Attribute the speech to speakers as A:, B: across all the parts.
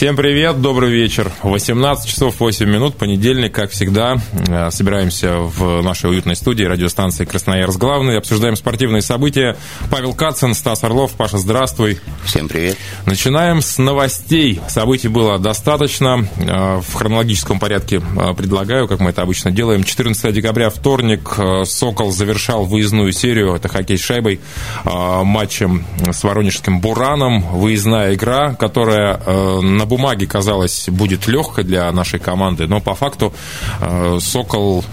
A: Всем привет, добрый вечер. 18 часов 8 минут, понедельник, как всегда. Э, собираемся в нашей уютной студии радиостанции «Красноярск главный». Обсуждаем спортивные события. Павел Кацин, Стас Орлов. Паша, здравствуй.
B: Всем привет.
A: Начинаем с новостей. Событий было достаточно. Э, в хронологическом порядке э, предлагаю, как мы это обычно делаем. 14 декабря, вторник, «Сокол» завершал выездную серию, это хоккей с шайбой, матчем с воронежским «Бураном». Выездная игра, которая на бумаге казалось будет легкой для нашей команды, но по факту э, Сокол,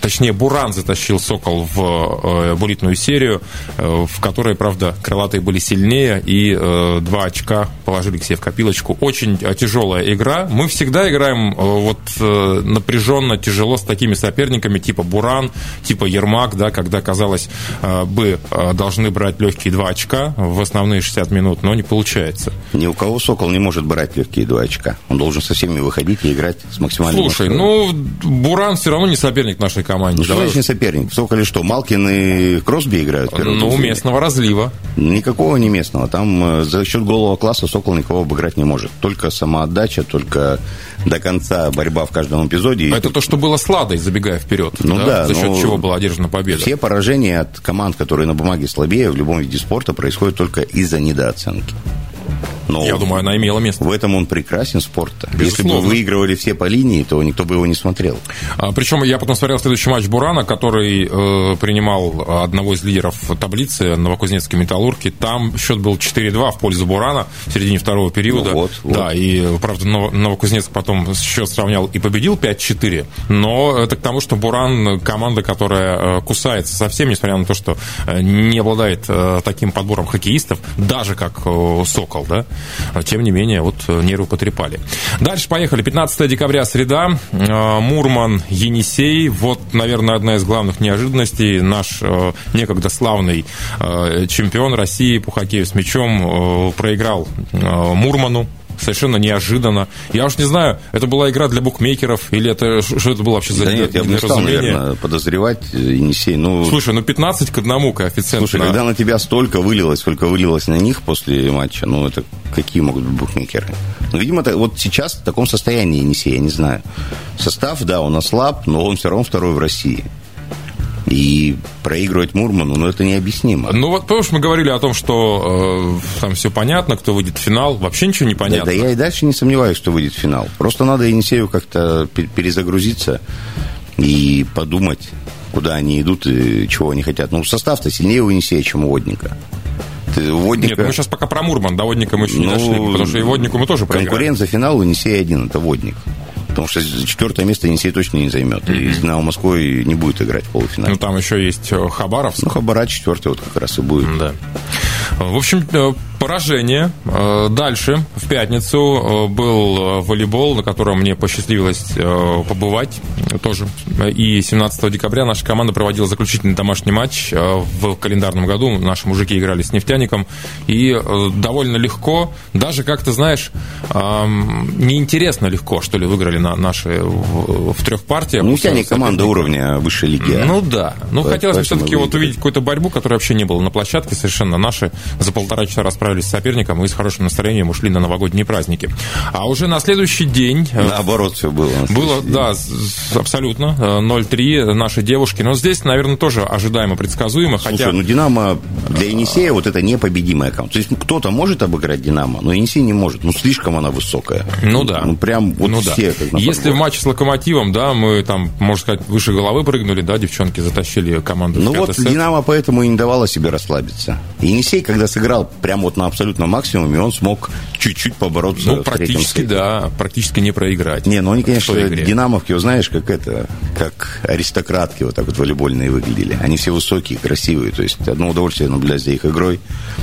A: точнее Буран затащил Сокол в э, булитную серию, э, в которой, правда, крылатые были сильнее и два очка положили к себе в копилочку. Очень тяжелая игра. Мы всегда играем вот напряженно, тяжело с такими соперниками типа Буран, типа Ермак, да, когда, казалось бы, должны брать легкие два очка в основные 60 минут, но не получается.
B: Ни у кого Сокол не может брать легкие и два очка. Он должен со всеми выходить и играть с максимальным
A: Слушай, ну, Буран все равно не соперник нашей команде.
B: Ну, Давай... что не соперник? Сколько ли что, Малкин и Кросби играют?
A: Ну, у местного разлива.
B: Никакого не местного. Там э, за счет голого класса Сокол никого обыграть не может. Только самоотдача, только до конца борьба в каждом эпизоде.
A: А это то, что было с Ладой, забегая вперед. Ну да, да за счет чего была одержана победа.
B: Все поражения от команд, которые на бумаге слабее в любом виде спорта, происходят только из-за недооценки.
A: Но Я думаю, она имела место.
B: В этом он прекрасен спорт. Если бы выигрывали все по линии, то никто бы его не смотрел.
A: А, причем я потом смотрел следующий матч Бурана, который э, принимал одного из лидеров таблицы, Новокузнецкой металлурги. Там счет был 4-2 в пользу Бурана в середине второго периода. Ну, вот, вот. Да, и, правда, Новокузнецк потом счет сравнял и победил 5-4. Но это к тому, что Буран команда, которая э, кусается совсем, несмотря на то, что э, не обладает э, таким подбором хоккеистов, даже как Сокол, да, тем не менее, вот э, нервы потрепали. Дальше поехали. 15 декабря, среда. А, Мурман, Енисей. Вот, наверное, одна из главных неожиданностей. Наш э, некогда славный э, чемпион России по хоккею с мячом проиграл Мурману совершенно неожиданно. Я уж не знаю, это была игра для букмекеров, или это что это было вообще за
B: Да нет, я бы не стал, наверное, подозревать Енисей. Ну,
A: Слушай, ну 15 к одному коэффициент.
B: Слушай, на... когда на тебя столько вылилось, сколько вылилось на них после матча, ну это какие могут быть букмекеры? Ну, видимо, это, вот сейчас в таком состоянии Енисей, я не знаю. Состав, да, он ослаб, но он все равно второй в России. И проигрывать Мурману, ну, это необъяснимо.
A: Ну, вот, помнишь, мы говорили о том, что э, там все понятно, кто выйдет в финал. Вообще ничего не понятно.
B: Да, да я и дальше не сомневаюсь, что выйдет в финал. Просто надо Енисею как-то перезагрузиться и подумать, куда они идут и чего они хотят. Ну, состав-то сильнее у Енисея, чем у Водника.
A: Водника... Нет, мы сейчас пока про Мурман, до Водника мы еще не ну, дошли, потому что и Воднику мы тоже
B: проиграли. Конкурент за финал у Енисея один, это Водник. Потому что четвертое место Енисей точно не займет. Mm-hmm. И Динамо Москвой не будет играть в полуфинале.
A: Ну, там еще есть э, Хабаровск.
B: Ну, Хабара четвертый вот как раз и будет.
A: Да. В общем, э, поражение. Э, дальше, в пятницу, был волейбол, на котором мне посчастливилось побывать тоже. И 17 декабря наша команда проводила заключительный домашний матч в календарном году. Наши мужики играли с нефтяником. И довольно легко, даже как-то, знаешь, неинтересно легко, что ли, выиграли на наши в трех партиях.
B: Нефтяник команда уровня высшей лиги.
A: Ну да. Ну, хотелось бы все-таки вот увидеть какую-то борьбу, которая вообще не было на площадке совершенно. Наши за полтора часа расправились с соперником и с хорошим настроением ушли на новогодние праздники. А уже на следующий день...
B: Э, Наоборот все было.
A: Было, да, абсолютно. 0-3 э, наши девушки. Но здесь, наверное, тоже ожидаемо, предсказуемо.
B: Слушай, хотя... ну «Динамо» для Енисея вот это непобедимая команда. То есть кто-то может обыграть «Динамо», но Енисей не может. Ну, слишком она высокая.
A: Ну да.
B: Ну, прям вот
A: ну,
B: все.
A: Да. Если в матче с «Локомотивом», да, мы там, можно сказать, выше головы прыгнули, да, девчонки затащили команду
B: Ну вот сет. «Динамо» поэтому и не давала себе расслабиться. Енисей, когда сыграл прям вот на абсолютно максимуме, он смог чуть-чуть побороться.
A: Ну, практически, да, практически не проиграть.
B: Не, ну они, конечно, динамовки, знаешь, как это, как аристократки вот так вот волейбольные выглядели. Они все высокие, красивые, то есть одно удовольствие наблюдать за их игрой.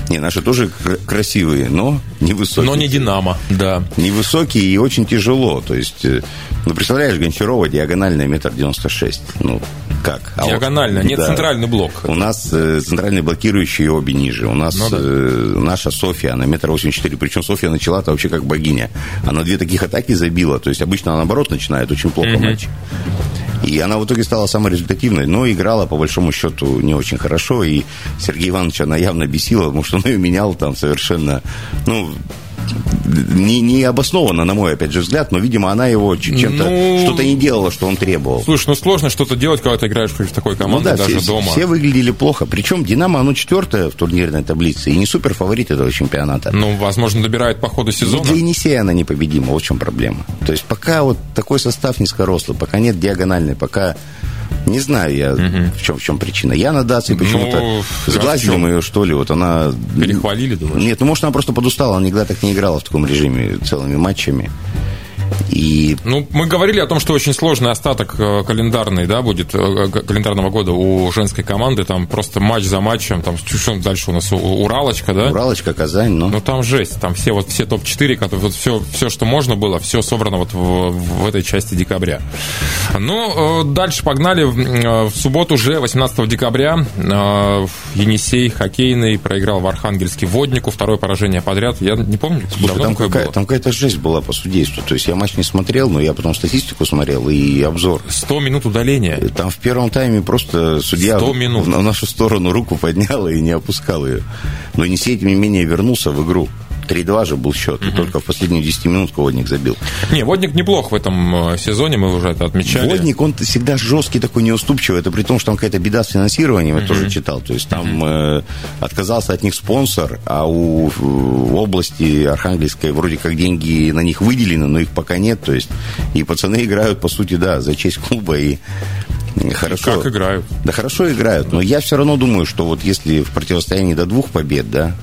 B: Не, наши тоже красивые, но не высокие.
A: Но не Динамо, да.
B: Невысокие и очень тяжело, то есть, э, ну, представляешь, Гончарова диагональная метр девяносто шесть, ну, как?
A: А Диагонально, вот, нет да. центральный блок.
B: У нас э, центральный блокирующий обе ниже. У нас ну, да. э, наша Софья, она метр восемьдесят четыре. Причем Софья начала-то вообще как богиня. Она две таких атаки забила. То есть обычно она наоборот начинает очень плохо угу. матч. И она в итоге стала самой результативной, но играла, по большому счету, не очень хорошо. И Сергей Иванович она явно бесила, потому что он ее менял там совершенно... Ну, не, не обоснованно, на мой, опять же, взгляд, но, видимо, она его чем-то ну, что-то не делала, что он требовал.
A: Слушай, ну сложно что-то делать, когда ты играешь против такой команды, ну, да, даже
B: все,
A: дома.
B: Все выглядели плохо. Причем Динамо, оно четвертое в турнирной таблице и не супер фаворит этого чемпионата.
A: Ну, возможно, добирает по ходу сезона.
B: Но для Енисея она непобедима, вот в чем проблема. То есть пока вот такой состав низкорослый, пока нет диагональной, пока не знаю я, угу. в, чем, в чем причина. Я на Дации почему-то ну, сглазил ее, что ли. Вот она...
A: Перехвалили, думаешь?
B: Нет, ну, может, она просто подустала. Она никогда так не играла в таком режиме целыми матчами. И...
A: Ну, мы говорили о том, что очень сложный остаток э, календарный, да, будет э, календарного года у женской команды. Там просто матч за матчем, там что дальше у нас Уралочка, да?
B: Уралочка, Казань, ну.
A: Ну, там жесть, там все вот все топ-4, которые вот все, все, что можно было, все собрано вот в, в этой части декабря. Ну, э, дальше погнали. В субботу уже, 18 декабря, Енисей хоккейный проиграл в Архангельске Воднику, второе поражение подряд. Я не помню,
B: Слушай, там, какая, там какая-то жесть была по судейству. То есть я матч не смотрел, но я потом статистику смотрел и обзор.
A: 100 минут удаления.
B: Там в первом тайме просто судья
A: 100 минут.
B: на нашу сторону руку поднял и не опускал ее. Но Енисей, тем не менее, вернулся в игру. 3-2 же был счет, угу. и только в последнюю 10 минутку Водник забил.
A: Не, Водник неплох в этом э, сезоне, мы уже это отмечали.
B: Водник, он всегда жесткий, такой неуступчивый, это при том, что там какая-то беда с финансированием, я угу. тоже читал, то есть там угу. э, отказался от них спонсор, а у в области Архангельской вроде как деньги на них выделены, но их пока нет, то есть и пацаны играют, по сути, да, за честь клуба, и Хорошо.
A: Как играют?
B: Да хорошо играют, но я все равно думаю, что вот если в противостоянии до двух побед, да,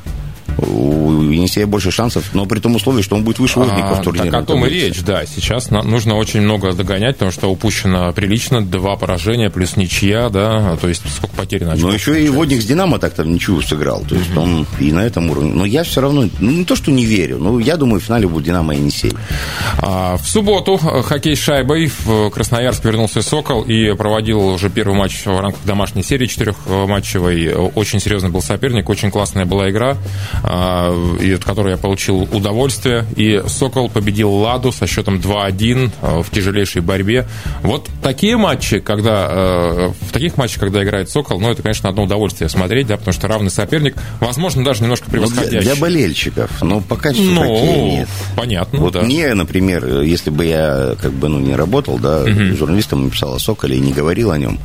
B: у Енисея больше шансов, но при том условии, что он будет выше Водника в турнире.
A: Так о том и речь, да. Сейчас нужно очень много догонять, потому что упущено прилично, два поражения плюс ничья, да, то есть сколько потерь на
B: Но еще и Водник с Динамо так-то ничего сыграл, то есть он и на этом уровне. Но я все равно, ну не то, что не верю, но я думаю, в финале будет Динамо и Енисей.
A: А, в субботу хоккей с шайбой в Красноярск вернулся Сокол и проводил уже первый матч в рамках домашней серии четырехматчевой. Очень серьезный был соперник, очень классная была игра. А, и от которой я получил удовольствие. И «Сокол» победил «Ладу» со счетом 2-1 а, в тяжелейшей борьбе. Вот такие матчи, когда а, в таких матчах, когда играет «Сокол», ну, это, конечно, одно удовольствие смотреть, да, потому что равный соперник, возможно, даже немножко превосходящий. Ну,
B: для, для болельщиков, но пока что
A: ну, нет. Понятно,
B: Вот да. мне, например, если бы я как бы, ну, не работал, да, угу. журналистом написал о «Соколе» и не говорил о нем,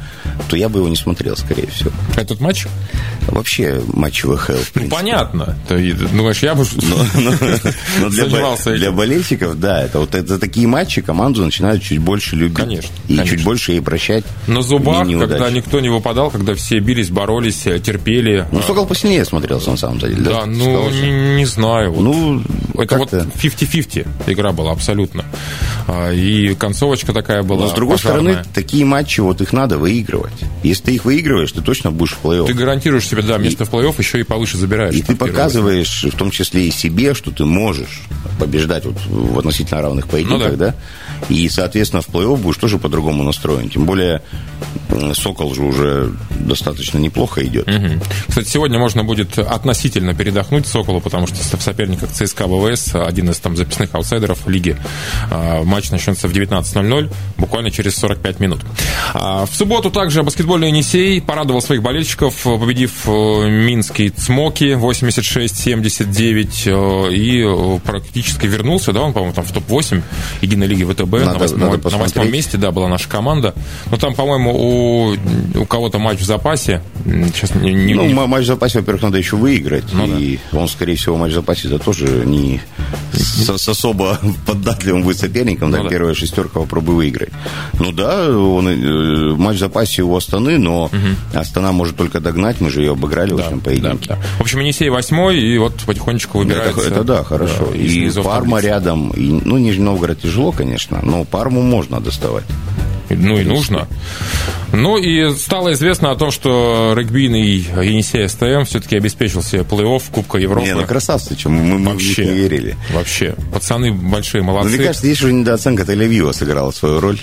B: то я бы его не смотрел, скорее всего.
A: Этот матч?
B: Вообще матч ВХЛ, в
A: принципе. Ну, понятно. Ты думаешь, я бы
B: но, для, для болельщиков, да, это вот это такие матчи команду начинают чуть больше любить.
A: Конечно.
B: И конечно. чуть больше ей прощать.
A: На зубах, когда никто не выпадал, когда все бились, боролись, терпели.
B: Ну, Сокол посильнее смотрелся, на самом деле.
A: Да, ну, не, не знаю. Вот. Ну, это вот 50-50 игра была абсолютно. А, и концовочка такая была.
B: Но, с другой пожарная. стороны, такие матчи, вот их надо выигрывать. Если ты их выигрываешь, ты точно будешь в плей-офф.
A: Ты гарантируешь себе, да, место и, в плей-офф, еще и повыше забираешь.
B: И ты показываешь, доказываешь, в том числе и себе, что ты можешь побеждать вот в относительно равных поединках, ну, да. да? И, соответственно, в плей-офф будешь тоже по-другому настроен. Тем более, Сокол же уже достаточно неплохо идет.
A: Угу. Кстати, сегодня можно будет относительно передохнуть Соколу, потому что в соперниках ЦСКА ВВС, один из там записных аутсайдеров лиги, а, матч начнется в 19.00, буквально через 45 минут. А, в субботу также баскетбольный Енисей порадовал своих болельщиков, победив э, минский Цмоки 86 6,79 э, и э, практически вернулся, да, он, по-моему, там в топ-8 Единой лиги ВТБ надо, на, восьмом, на восьмом месте, да, была наша команда. Но там, по-моему, у, у кого-то матч в запасе.
B: Сейчас не, не, ну, не... матч в запасе, во-первых, надо еще выиграть. Ну, и да. он, скорее всего, матч в запасе да, тоже не с, с особо поддатливым вы соперником, ну, да, да, первая шестерка попробуй выиграть. Ну да, он, э, матч в запасе у Астаны, но угу. Астана может только догнать, мы же ее обыграли да, в общем поединке. Да, да.
A: В общем, Енисей восьмой, и вот потихонечку выбирается.
B: Это, это да, хорошо. Да, и Парма рядом, и, ну, Нижний Новгород тяжело, конечно, но Парму можно доставать.
A: Ну и нужно. Ну и стало известно о том, что регбийный Енисей СТМ все-таки обеспечил себе плей-офф Кубка Европы. Не,
B: ну красавцы, чем мы, мы вообще, не верили.
A: Вообще, пацаны большие молодцы.
B: Ну, мне кажется, здесь уже недооценка Тель-Авива сыграла свою роль.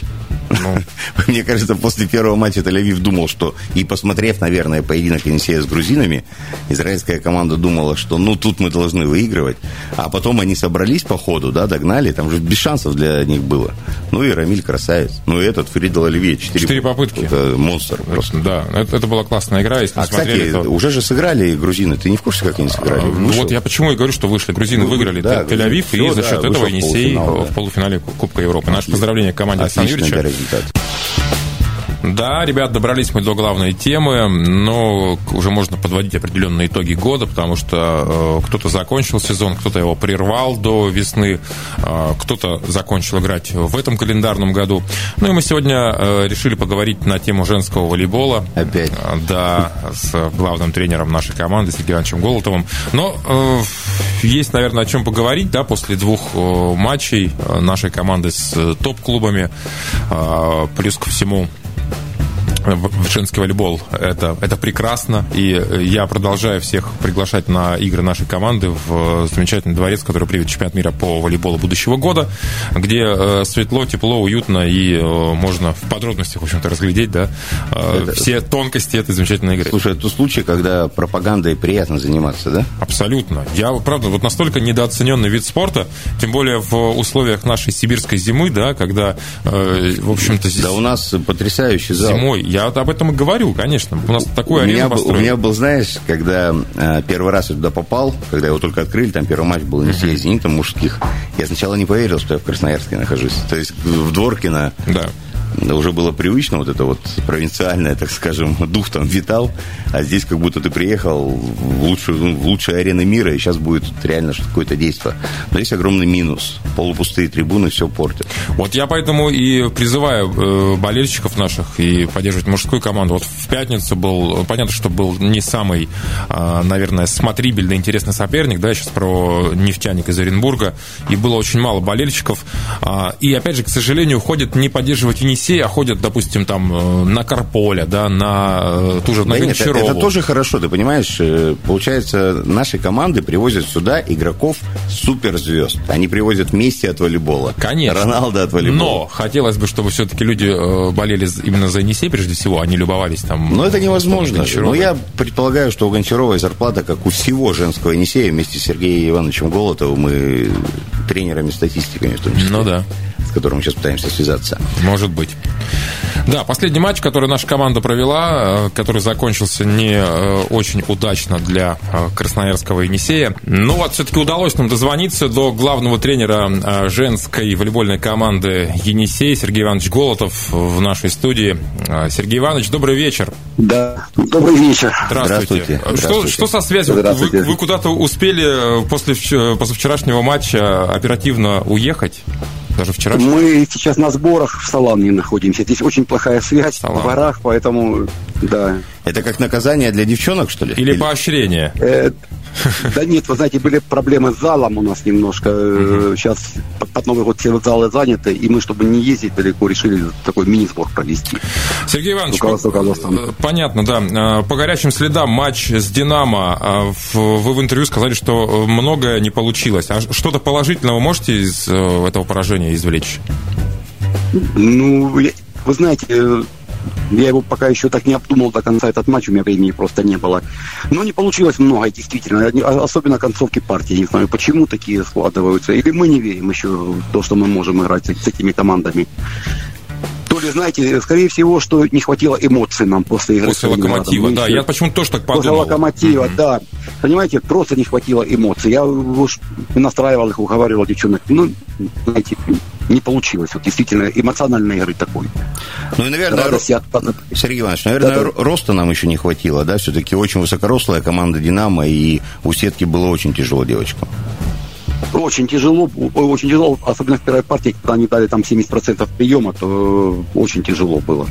B: Ну. Мне кажется, после первого матча Тель-Авив думал, что и посмотрев, наверное, поединок Енисея с грузинами, израильская команда думала, что ну тут мы должны выигрывать. А потом они собрались по ходу, да, догнали, там же без шансов для них было. Ну и Рамиль красавец. Ну и этот Фридал Оливье.
A: Четыре, четыре попытки.
B: Это монстр просто.
A: Да, это, это была классная игра. Если
B: а, кстати, то... уже же сыграли грузины. Ты не в курсе, как они сыграли?
A: А, ну вот я почему и говорю, что вышли. Грузины ну, выиграли да, Тель-Авив, и за счет да, этого Енисей в полуфинале Кубка Европы. Наше поздравление команде Александра Юрьевича результат. Да, ребят, добрались мы до главной темы, но уже можно подводить определенные итоги года, потому что э, кто-то закончил сезон, кто-то его прервал до весны, э, кто-то закончил играть в этом календарном году. Ну и мы сегодня э, решили поговорить на тему женского волейбола.
B: Опять?
A: Э, да, с главным тренером нашей команды, Сергеем Ивановичем Голотовым. Но э, есть, наверное, о чем поговорить, да, после двух э, матчей э, нашей команды с э, топ-клубами, э, плюс ко всему в женский волейбол. Это, это прекрасно. И я продолжаю всех приглашать на игры нашей команды в замечательный дворец, который приведет чемпионат мира по волейболу будущего года, где э, светло, тепло, уютно и э, можно в подробностях, в общем-то, разглядеть да, э, это... все тонкости этой замечательной игры.
B: Слушай, это случай, когда пропагандой приятно заниматься, да?
A: Абсолютно. Я, правда, вот настолько недооцененный вид спорта, тем более в условиях нашей сибирской зимы, да, когда, в общем-то...
B: Да у нас потрясающий зал.
A: Зимой я вот об этом и говорю, конечно. У нас такой
B: меня, был, у меня был, знаешь, когда э, первый раз я туда попал, когда его только открыли, там первый матч был Енисея с Зенитом мужских, я сначала не поверил, что я в Красноярске нахожусь. То есть в Дворкино да уже было привычно вот это вот провинциальное, так скажем, дух там витал, а здесь как будто ты приехал в лучшую, ну, в лучшие арены мира, и сейчас будет реально какое-то действие. Но есть огромный минус. Полупустые трибуны все портят.
A: Вот я поэтому и призываю э, болельщиков наших и поддерживать мужскую команду. Вот в пятницу был, понятно, что был не самый, э, наверное, смотрибельный, интересный соперник, да, сейчас про нефтяник из Оренбурга, и было очень мало болельщиков. Э, и, опять же, к сожалению, ходят не поддерживать Енисей Енисея ходят, допустим, там э, на Карполя, да, на э, ту же на
B: да нет, это, это тоже хорошо, ты понимаешь, получается, наши команды привозят сюда игроков суперзвезд. Они привозят Месси от волейбола.
A: Конечно.
B: Роналдо от волейбола.
A: Но хотелось бы, чтобы все-таки люди болели именно за Енисей, прежде всего, они любовались там.
B: Но это невозможно. Но я предполагаю, что у Гончаровой зарплата, как у всего женского Енисея, вместе с Сергеем Ивановичем Голотовым и тренерами статистиками в том числе.
A: Ну да
B: с которым мы сейчас пытаемся связаться.
A: Может быть. Да, последний матч, который наша команда провела, э, который закончился не э, очень удачно для э, красноярского Енисея. Ну вот, все-таки удалось нам дозвониться до главного тренера женской волейбольной команды Енисей, Сергей Иванович Голотов в нашей студии. Сергей Иванович, добрый вечер.
C: Да, добрый вечер.
A: Здравствуйте. Здравствуйте. Что, что со связью? Вы, вы куда-то успели после, после вчерашнего матча оперативно уехать? Даже вчера?
C: Мы сейчас на сборах в Салане находимся. Здесь очень плохая связь Салан. в горах, поэтому, да.
B: Это как наказание для девчонок, что ли?
A: Или, Или... поощрение?
C: Э, да нет, вы знаете, были проблемы с залом у нас немножко. Сейчас под Новый год все залы заняты, и мы, чтобы не ездить далеко, решили такой мини-сбор провести.
A: Сергей Иванович, по- понятно, да. А, по горячим следам матч с «Динамо». Вы в интервью сказали, что многое не получилось. А что-то положительного можете из э, этого поражения извлечь?
C: Ну, вы знаете, я его пока еще так не обдумал до конца этот матч, у меня времени просто не было. Но не получилось много, действительно. Особенно концовки партии. Не знаю, почему такие складываются. Или мы не верим еще в то, что мы можем играть с этими командами. То ли, знаете, скорее всего, что не хватило эмоций нам после игры.
A: После локомотива, да. Еще... Я почему-то тоже так подумал.
C: После локомотива, mm-hmm. да. Понимаете, просто не хватило эмоций. Я уж настраивал их, уговаривал девчонок. Ну, знаете, не получилось. Вот действительно эмоциональной игры такой.
B: Ну и, наверное, Радости от... Сергей Иванович, наверное, да, роста нам еще не хватило, да? Все-таки очень высокорослая команда «Динамо», и у сетки было очень тяжело девочкам.
C: Очень тяжело, очень тяжело, особенно в первой партии, когда они дали там 70% приема, то очень тяжело было.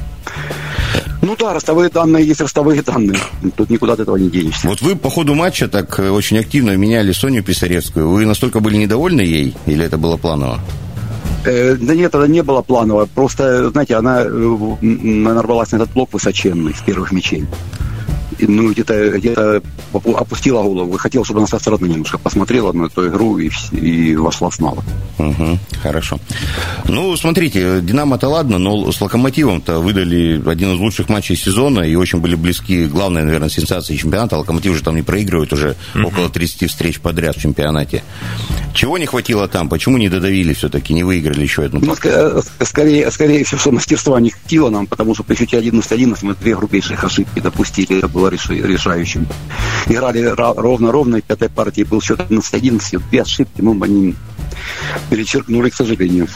C: Ну да, ростовые данные есть ростовые данные. Тут никуда от этого не денешься.
B: Вот вы по ходу матча так очень активно меняли Соню Писаревскую. Вы настолько были недовольны ей или это было планово?
C: Э, да нет, это не было планово. Просто, знаете, она э, нарвалась на этот блок высоченный с первых мячей ну, где-то где опустила голову. Хотел, чтобы она со стороны немножко посмотрела на эту игру и, и вошла снова.
B: Угу, хорошо. Ну, смотрите, Динамо-то ладно, но с Локомотивом-то выдали один из лучших матчей сезона и очень были близки, главная, наверное, сенсация чемпионата. Локомотив же там не проигрывает уже угу. около 30 встреч подряд в чемпионате. Чего не хватило там? Почему не додавили все-таки, не выиграли еще одну? Ну,
C: скорее, скорее всего, что мастерства не хватило нам, потому что при счете 11-11 мы две грубейших ошибки допустили. Это было решающим. Играли ровно-ровно, и пятой партии был счет 11-11, две ошибки, мы они перечеркнули, к сожалению.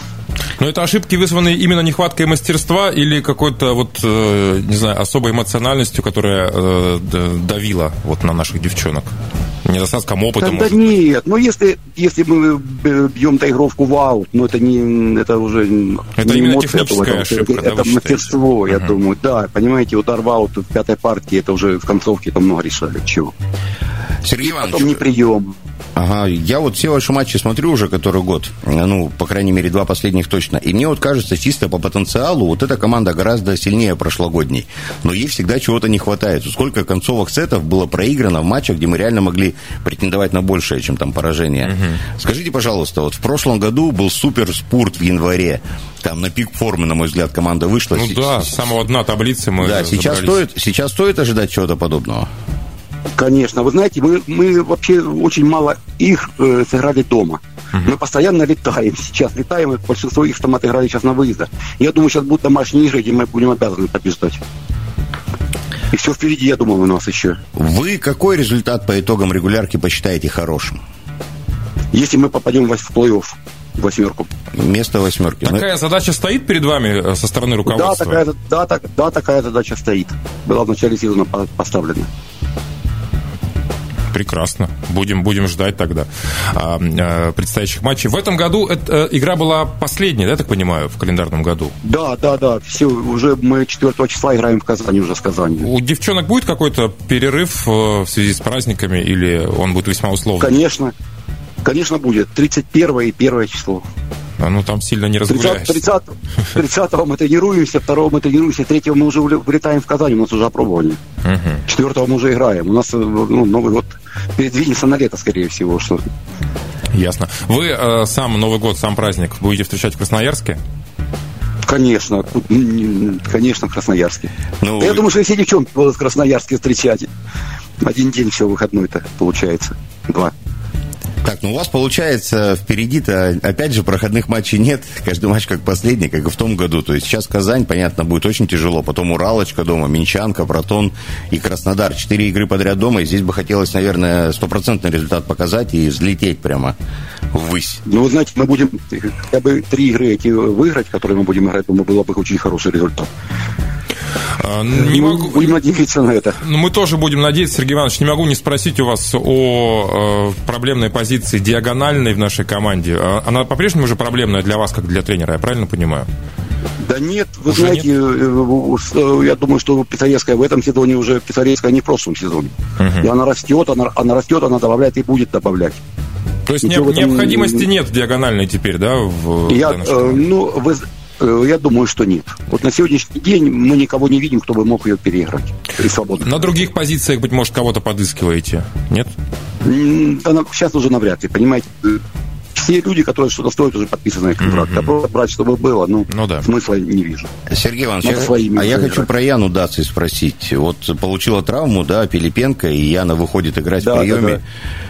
A: Но это ошибки вызваны именно нехваткой мастерства или какой-то вот, э, не знаю, особой эмоциональностью, которая э, давила вот на наших девчонок? Недостатком опыта,
C: да, да нет, ну если, если мы бьем доигровку в аут, ну это не, это уже
A: Это не именно техническая это, ошибка,
C: Это, да, это мастерство, я uh-huh. думаю, да, понимаете, удар в аут в пятой партии, это уже в концовке это много решает, чего.
B: Сергей Иванович,
C: Потом не прием.
B: Ага, я вот все ваши матчи смотрю уже который год, ну, по крайней мере, два последних точно, и мне вот кажется, чисто по потенциалу, вот эта команда гораздо сильнее прошлогодней, но ей всегда чего-то не хватает. Сколько концовых сетов было проиграно в матчах, где мы реально могли претендовать на большее, чем там поражение. Угу. Скажите, пожалуйста, вот в прошлом году был супер спорт в январе, там на пик формы, на мой взгляд, команда вышла.
A: Ну да, с самого дна таблицы мы
B: Да, сейчас стоит, сейчас стоит ожидать чего-то подобного?
C: Конечно. Вы знаете, мы, мы вообще очень мало их э, сыграли дома. uh Мы постоянно летаем сейчас, летаем, и большинство их там отыграли сейчас на выездах. Я думаю, сейчас будут домашние игры, где мы будем обязаны побеждать. И все впереди, я думаю, у нас еще.
B: Вы какой результат по итогам регулярки посчитаете хорошим?
C: Если мы попадем в плей-офф восьмерку.
B: Место восьмерки.
A: Такая задача стоит перед вами э, со стороны руководства?
C: Да, такая, да, так, да, такая задача стоит. Была в начале сезона поставлена.
A: Прекрасно. Будем, будем ждать тогда а, а, предстоящих матчей. В этом году эта игра была последняя, да, я так понимаю, в календарном году?
C: Да, да, да. Все, уже мы 4 числа играем в Казани уже с Казани.
A: У девчонок будет какой-то перерыв э, в связи с праздниками или он будет весьма условный?
C: Конечно. Конечно, будет. 31 и 1 число.
A: А ну там сильно не разгуляешься.
C: 30, 30, 30 мы тренируемся, 2 мы тренируемся, 3 мы уже вылетаем в Казань, у нас уже опробовали. Угу. 4 мы уже играем. У нас э, ну, Новый год передвинется на лето, скорее всего. Что...
A: Ясно. Вы э, сам Новый год, сам праздник будете встречать в Красноярске?
C: Конечно, конечно, в Красноярске. Ну, да я думаю, что все девчонки будут в Красноярске встречать. Один день все выходной-то получается. Два.
B: Так, ну у вас получается впереди-то, опять же, проходных матчей нет. Каждый матч как последний, как и в том году. То есть сейчас Казань, понятно, будет очень тяжело. Потом Уралочка дома, Минчанка, Протон и Краснодар. Четыре игры подряд дома. И здесь бы хотелось, наверное, стопроцентный результат показать и взлететь прямо ввысь.
C: Ну, знаете, мы будем хотя бы три игры эти выиграть, которые мы будем играть, думаю, было бы очень хороший результат. А, не могу... Будем надеяться на это.
A: Ну, мы тоже будем надеяться, Сергей Иванович. Не могу не спросить у вас о э, проблемной позиции диагональной в нашей команде. А, она по-прежнему уже проблемная для вас, как для тренера, я правильно понимаю?
C: Да нет, вы уже знаете, нет? Э, э, я думаю, что Писаревская в этом сезоне уже Писаревская не в прошлом сезоне. Угу. И она растет, она, она растет, она добавляет и будет добавлять.
A: То есть не, необходимости этом... нет диагональной теперь, да? В,
C: я, э, ну, вы, я думаю, что нет. Вот на сегодняшний день мы никого не видим, кто бы мог ее переиграть. И свободно.
A: На других позициях, быть может, кого-то подыскиваете? Нет?
C: Сейчас уже навряд ли, понимаете все люди, которые что-то стоят, уже подписаны контракт. Mm-hmm. А просто брать, чтобы было, ну, ну да. смысла не вижу.
B: Сергей Иванович, я, а я хочу про Яну Даци спросить. Вот получила травму, да, Пилипенко, и Яна выходит играть да, в приеме. Да, да.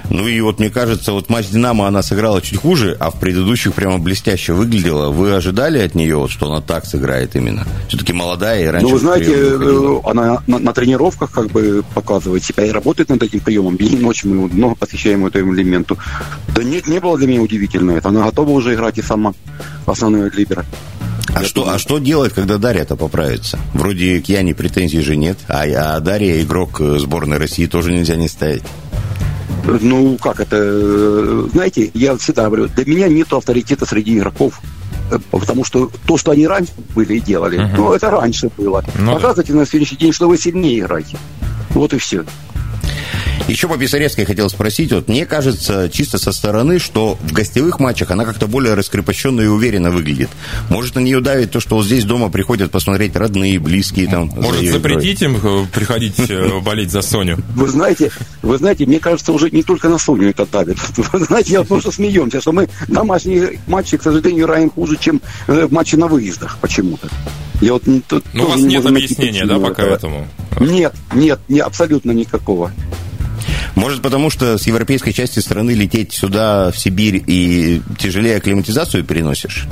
B: Ну и вот мне кажется, вот матч Динамо она сыграла чуть хуже, а в предыдущих прямо блестяще выглядела. Вы ожидали от нее, вот, что она так сыграет именно? Все-таки молодая и раньше... Ну,
C: вы знаете, э, она на, на тренировках как бы показывает себя и работает над этим приемом. День и ночь мы много посвящаем этому элементу. Да нет, не было для меня удивительно удивительно это. Она готова уже играть и сама основной либера.
B: А что, а что делать, когда Дарья-то поправится? Вроде к Яне претензий же нет, а, а Дарья игрок э, сборной России тоже нельзя не ставить.
C: Ну, как это? Знаете, я всегда говорю, для меня нет авторитета среди игроков. Э, потому что то, что они раньше были и делали, uh-huh. ну, это раньше было. Ну, Показывайте да. на сегодняшний день, что вы сильнее играете. Вот и все.
B: Еще по Писаревской хотел спросить. Вот мне кажется, чисто со стороны, что в гостевых матчах она как-то более раскрепощенно и уверенно выглядит. Может, на нее давит то, что вот здесь дома приходят посмотреть родные, близкие там.
A: Может, запретить им э, приходить э, болеть за Соню?
C: Вы знаете, вы знаете, мне кажется, уже не только на Соню это давит. Вы знаете, я просто смеемся, что мы домашние матчи, к сожалению, играем хуже, чем э, матчи на выездах почему-то.
A: Я вот, тут, Но у вас нет объяснения, да, пока этому?
C: Нет, нет, не, абсолютно никакого.
B: Может, потому что с европейской части страны лететь сюда, в Сибирь, и тяжелее акклиматизацию переносишь?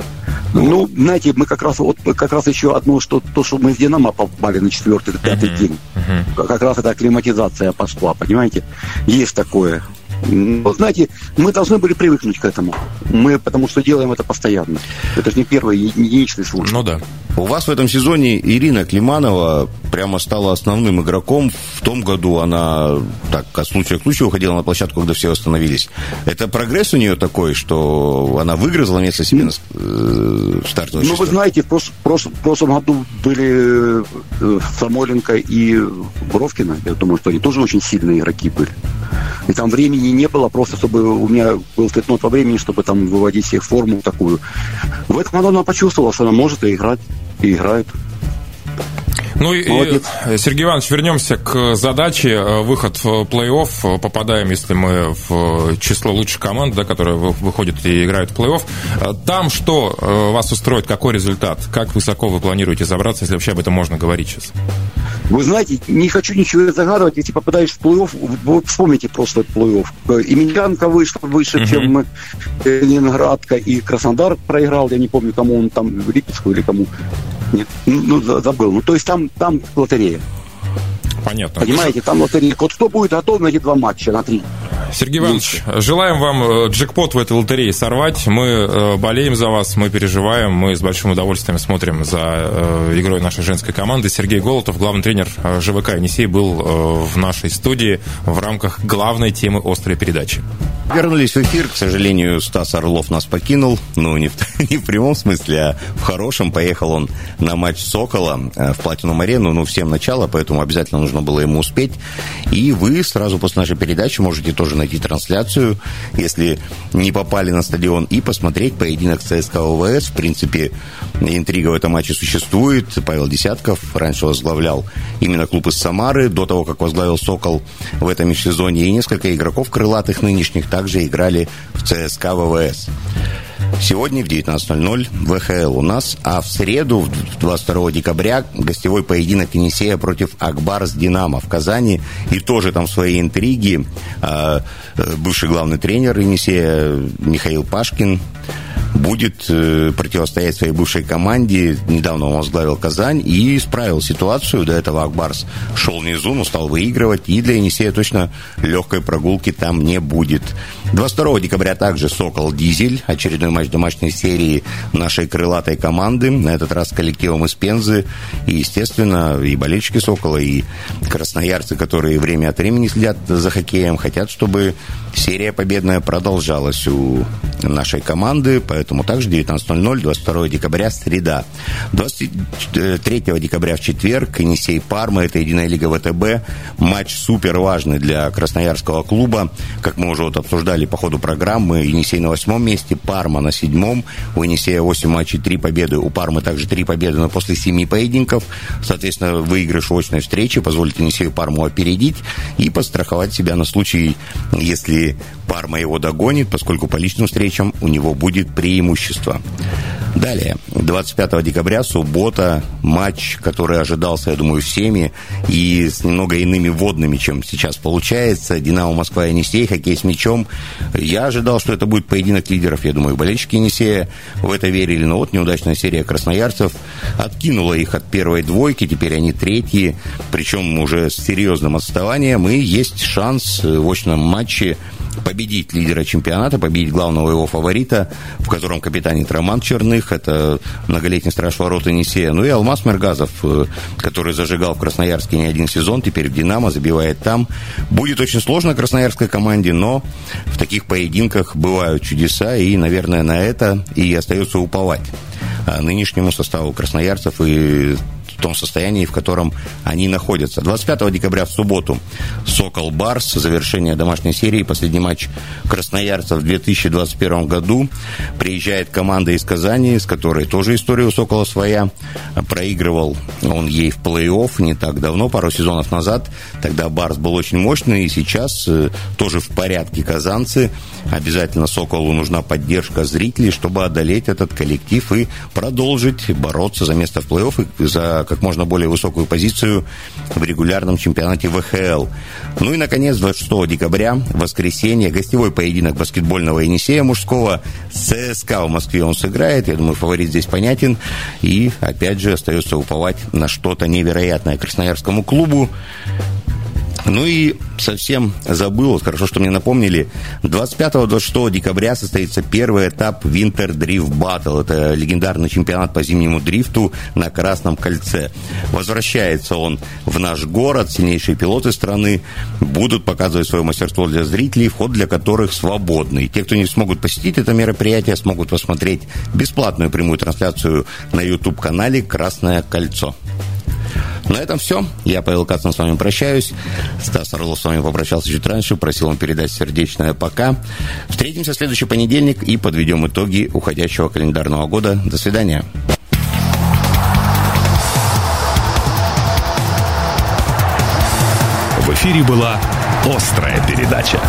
C: Ну, знаете, мы как раз вот как раз еще одно, что то, что мы с Динамо попали на четвертый, пятый uh-huh. день. Uh-huh. Как раз это акклиматизация пошла, понимаете? Есть такое. Ну, знаете, мы должны были привыкнуть к этому. Мы потому что делаем это постоянно. Это же не первый единичный случай.
A: Ну да.
B: У вас в этом сезоне Ирина Климанова прямо стала основным игроком. В том году она так от случая к случаю уходила на площадку, когда все остановились. Это прогресс у нее такой, что она выгрызла место себе на э, стартовом
C: Ну, вы знаете, в, прос, прос, в прошлом году были э, Самойленко и Бровкина. Я думаю, что они тоже очень сильные игроки были. И там времени не было, просто чтобы у меня был цветнот во времени, чтобы там выводить всех в форму такую. В этом году она почувствовала, что она может и играть, и играет.
A: Ну и, Сергей Иванович, вернемся к задаче. Э, выход в плей-офф. Попадаем, если мы в число лучших команд, да, которые выходят и играют в плей-офф. Э, там что э, вас устроит? Какой результат? Как высоко вы планируете забраться, если вообще об этом можно говорить сейчас?
C: Вы знаете, не хочу ничего загадывать. Если попадаешь в плей-офф, вы вспомните просто плей-офф. Емельянка вышла выше, uh-huh. чем Ленинградка, и Краснодар проиграл. Я не помню, кому он там, Липецку или кому. Нет, ну, забыл. Ну, то есть там, там лотерея.
A: Понятно.
C: Понимаете, там лотерея. Вот кто будет готов на эти два матча, на три?
A: Сергей Иванович, желаем вам э, джекпот в этой лотерее сорвать. Мы э, болеем за вас, мы переживаем, мы с большим удовольствием смотрим за э, игрой нашей женской команды. Сергей Голотов, главный тренер ЖВК «Енисей», был в нашей студии в рамках главной темы «Острой передачи».
B: Вернулись в эфир. К сожалению, Стас Орлов нас покинул. Ну, не в, не в прямом смысле, а в хорошем. Поехал он на матч Сокола в Платинум-арену. Ну, всем начало, поэтому обязательно нужно было ему успеть. И вы сразу после нашей передачи можете тоже найти трансляцию, если не попали на стадион, и посмотреть поединок ЦСКА ОВС. В принципе, интрига в этом матче существует. Павел Десятков раньше возглавлял именно клуб из Самары, до того, как возглавил «Сокол» в этом межсезонье. И несколько игроков крылатых нынешних также играли в ЦСКА ВВС. Сегодня в 19.00 ВХЛ у нас, а в среду, 22 декабря, гостевой поединок Енисея против Акбарс Динамо в Казани. И тоже там свои интриги. А, э, бывший главный тренер Енисея Михаил Пашкин будет э, противостоять своей бывшей команде. Недавно он возглавил Казань и исправил ситуацию. До этого Акбарс шел внизу, но стал выигрывать. И для Енисея точно легкой прогулки там не будет. 22 декабря также «Сокол Дизель». Очередной матч домашней серии нашей крылатой команды. На этот раз коллективом из Пензы. И, естественно, и болельщики «Сокола», и красноярцы, которые время от времени следят за хоккеем, хотят, чтобы серия победная продолжалась у нашей команды. Поэтому Поэтому также 19.00, 22 декабря, среда. 23 декабря в четверг, Енисей Парма, это Единая Лига ВТБ. Матч супер важный для красноярского клуба. Как мы уже вот обсуждали по ходу программы, Енисей на восьмом месте, Парма на седьмом. У Енисея 8 матчей, 3 победы. У Пармы также 3 победы, но после 7 поединков. Соответственно, выигрыш очной встречи позволит Енисею Парму опередить и подстраховать себя на случай, если Парма его догонит, поскольку по личным встречам у него будет преимущество. Далее, 25 декабря, суббота, матч, который ожидался, я думаю, всеми, и с немного иными водными, чем сейчас получается. «Динамо Москва» и «Енисей», хоккей с мячом. Я ожидал, что это будет поединок лидеров, я думаю, болельщики «Енисея» в это верили, но вот неудачная серия красноярцев откинула их от первой двойки, теперь они третьи, причем уже с серьезным отставанием, и есть шанс в очном матче победить лидера чемпионата, победить главного его фаворита, в котором капитанит Роман Черных, это многолетний страж ворот Енисея, ну и Алмаз Мергазов, э, который зажигал в Красноярске не один сезон, теперь в «Динамо», забивает там. Будет очень сложно красноярской команде, но в таких поединках бывают чудеса, и, наверное, на это и остается уповать. нынешнему составу красноярцев и том состоянии, в котором они находятся. 25 декабря в субботу «Сокол Барс», завершение домашней серии, последний матч красноярцев в 2021 году. Приезжает команда из Казани, с которой тоже история у «Сокола» своя. Проигрывал он ей в плей-офф не так давно, пару сезонов назад. Тогда Барс был очень мощный, и сейчас э, тоже в порядке казанцы. Обязательно «Соколу» нужна поддержка зрителей, чтобы одолеть этот коллектив и продолжить бороться за место в плей-офф и за как можно более высокую позицию в регулярном чемпионате ВХЛ. Ну и, наконец, 26 декабря, воскресенье, гостевой поединок баскетбольного Енисея мужского ЦСКА в Москве он сыграет. Я думаю, фаворит здесь понятен. И, опять же, остается уповать на что-то невероятное Красноярскому клубу. Ну и совсем забыл, хорошо, что мне напомнили, 25-26 декабря состоится первый этап Winter Drift Battle. Это легендарный чемпионат по зимнему дрифту на Красном кольце. Возвращается он в наш город. Сильнейшие пилоты страны будут показывать свое мастерство для зрителей, вход для которых свободный. Те, кто не смогут посетить это мероприятие, смогут посмотреть бесплатную прямую трансляцию на YouTube-канале «Красное кольцо». На этом все. Я, Павел Кацин, с вами прощаюсь. Стас Орлов с вами попрощался чуть раньше, просил вам передать сердечное «пока». Встретимся в следующий понедельник и подведем итоги уходящего календарного года. До свидания.
D: В эфире была «Острая передача».